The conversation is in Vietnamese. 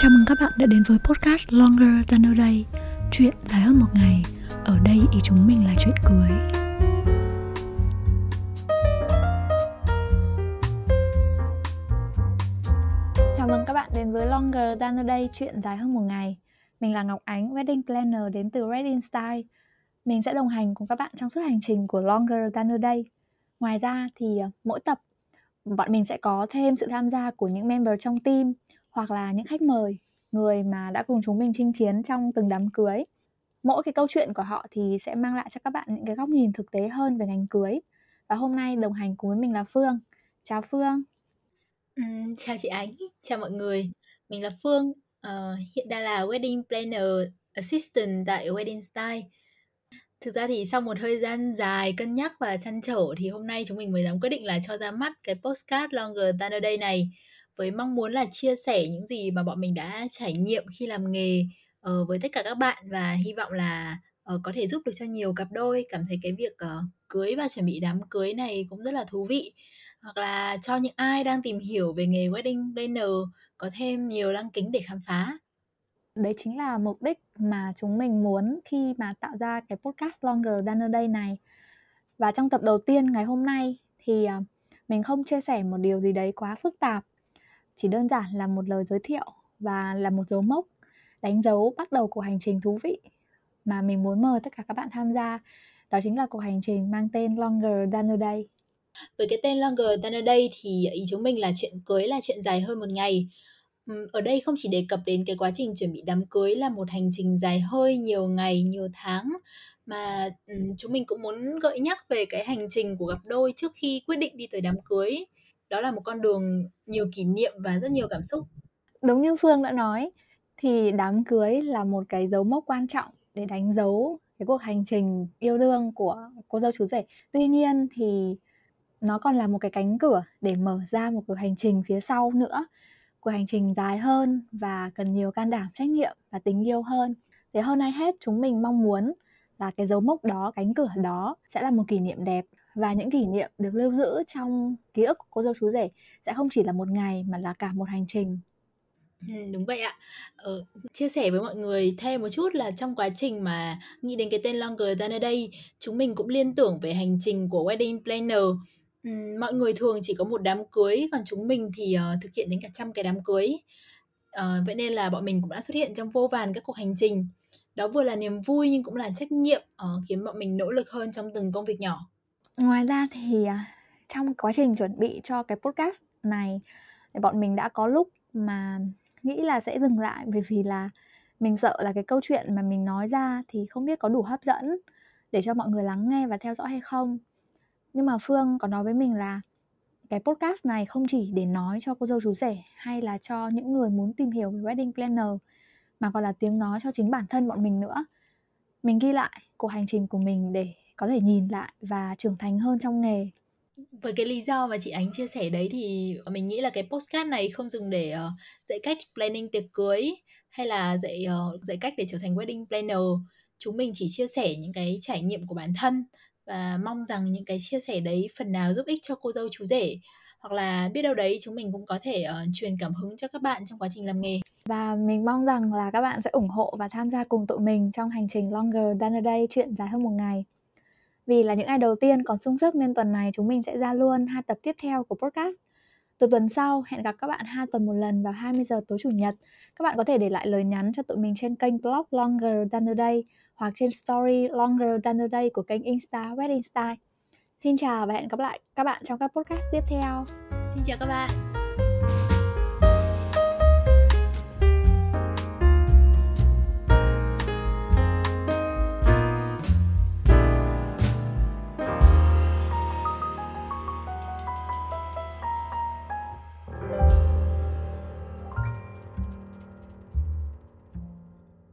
Chào mừng các bạn đã đến với podcast Longer Than a Day Chuyện dài hơn một ngày. Ở đây ý chúng mình là chuyện cưới. Chào mừng các bạn đến với Longer Than a Day Chuyện dài hơn một ngày. Mình là Ngọc Ánh, Wedding Planner đến từ Wedding Style. Mình sẽ đồng hành cùng các bạn trong suốt hành trình của Longer Than a Day Ngoài ra thì à, mỗi tập bọn mình sẽ có thêm sự tham gia của những member trong team hoặc là những khách mời người mà đã cùng chúng mình chinh chiến trong từng đám cưới. Mỗi cái câu chuyện của họ thì sẽ mang lại cho các bạn những cái góc nhìn thực tế hơn về ngành cưới. Và hôm nay đồng hành cùng với mình là Phương. Chào Phương. Ừ, chào chị Ánh, chào mọi người. Mình là Phương, uh, hiện đang là Wedding Planner Assistant tại Wedding Style. Thực ra thì sau một thời gian dài cân nhắc và chăn trở thì hôm nay chúng mình mới dám quyết định là cho ra mắt cái postcard Longer Than a Day này với mong muốn là chia sẻ những gì mà bọn mình đã trải nghiệm khi làm nghề uh, với tất cả các bạn và hy vọng là uh, có thể giúp được cho nhiều cặp đôi. Cảm thấy cái việc uh, cưới và chuẩn bị đám cưới này cũng rất là thú vị. Hoặc là cho những ai đang tìm hiểu về nghề wedding planner có thêm nhiều lăng kính để khám phá. đấy chính là mục đích mà chúng mình muốn khi mà tạo ra cái podcast Longer Than a Day này. Và trong tập đầu tiên ngày hôm nay thì mình không chia sẻ một điều gì đấy quá phức tạp chỉ đơn giản là một lời giới thiệu và là một dấu mốc đánh dấu bắt đầu cuộc hành trình thú vị mà mình muốn mời tất cả các bạn tham gia đó chính là cuộc hành trình mang tên Longer Than a Day Với cái tên Longer Than a Day thì ý chúng mình là chuyện cưới là chuyện dài hơn một ngày. Ở đây không chỉ đề cập đến cái quá trình chuẩn bị đám cưới là một hành trình dài hơi nhiều ngày, nhiều tháng mà chúng mình cũng muốn gợi nhắc về cái hành trình của cặp đôi trước khi quyết định đi tới đám cưới. Đó là một con đường nhiều kỷ niệm và rất nhiều cảm xúc. đúng như Phương đã nói, thì đám cưới là một cái dấu mốc quan trọng để đánh dấu cái cuộc hành trình yêu đương của cô dâu chú rể. Tuy nhiên thì nó còn là một cái cánh cửa để mở ra một cuộc hành trình phía sau nữa. Cuộc hành trình dài hơn và cần nhiều can đảm, trách nhiệm và tình yêu hơn. Thế hơn ai hết, chúng mình mong muốn là cái dấu mốc đó, cánh cửa đó sẽ là một kỷ niệm đẹp và những kỷ niệm được lưu giữ trong ký ức của cô dâu chú rể sẽ không chỉ là một ngày mà là cả một hành trình Ừ, đúng vậy ạ. Ờ, chia sẻ với mọi người thêm một chút là trong quá trình mà nghĩ đến cái tên Longer Than a Day, chúng mình cũng liên tưởng về hành trình của Wedding Planner. ừ, mọi người thường chỉ có một đám cưới, còn chúng mình thì uh, thực hiện đến cả trăm cái đám cưới. uh, vậy nên là bọn mình cũng đã xuất hiện trong vô vàn các cuộc hành trình. Đó vừa là niềm vui nhưng cũng là trách nhiệm uh, khiến bọn mình nỗ lực hơn trong từng công việc nhỏ ngoài ra thì à, trong quá trình chuẩn bị cho cái podcast này thì bọn mình đã có lúc mà nghĩ là sẽ dừng lại. Bởi vì là mình sợ là cái câu chuyện mà mình nói ra thì không biết có đủ hấp dẫn để cho mọi người lắng nghe và theo dõi hay không. Nhưng mà Phương có nói với mình là cái podcast này không chỉ để nói cho cô dâu chú rể hay là cho những người muốn tìm hiểu về wedding planner mà còn là tiếng nói cho chính bản thân bọn mình nữa. Mình ghi lại cuộc hành trình của mình để có thể nhìn lại và trưởng thành hơn trong nghề Với cái lý do mà chị Ánh chia sẻ đấy thì mình nghĩ là cái postcard này không dừng để ờ, dạy cách planning tiệc cưới hay là dạy ờ, dạy cách để trở thành wedding planner. Chúng mình chỉ chia sẻ những cái trải nghiệm của bản thân và mong rằng những cái chia sẻ đấy phần nào giúp ích cho cô dâu chú rể hoặc là biết đâu đấy chúng mình cũng có thể ờ, truyền cảm hứng cho các bạn trong quá trình làm nghề. và mình mong rằng là các bạn sẽ ủng hộ và tham gia cùng tụi mình trong hành trình Longer Than a Day chuyện dài hơn một ngày vì là những ai đầu tiên còn sung sức nên tuần này chúng mình sẽ ra luôn hai tập tiếp theo của podcast từ tuần sau, hẹn gặp các bạn hai tuần một lần vào 20 giờ tối chủ nhật các bạn có thể để lại lời nhắn cho tụi mình trên kênh blog Longer Than a Day hoặc trên story Longer Than a Day của kênh Insta, Wedding Style Xin chào và hẹn gặp lại các bạn trong các podcast tiếp theo. Xin chào các bạn.